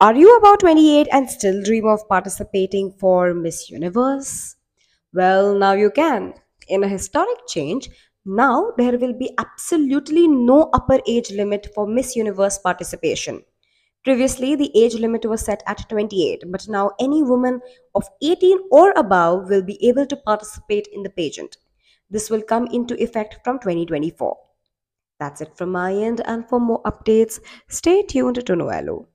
Are you about 28 and still dream of participating for Miss Universe? Well, now you can. In a historic change, now there will be absolutely no upper age limit for Miss Universe participation. Previously, the age limit was set at 28, but now any woman of 18 or above will be able to participate in the pageant. This will come into effect from 2024. That's it from my end, and for more updates, stay tuned to Noello.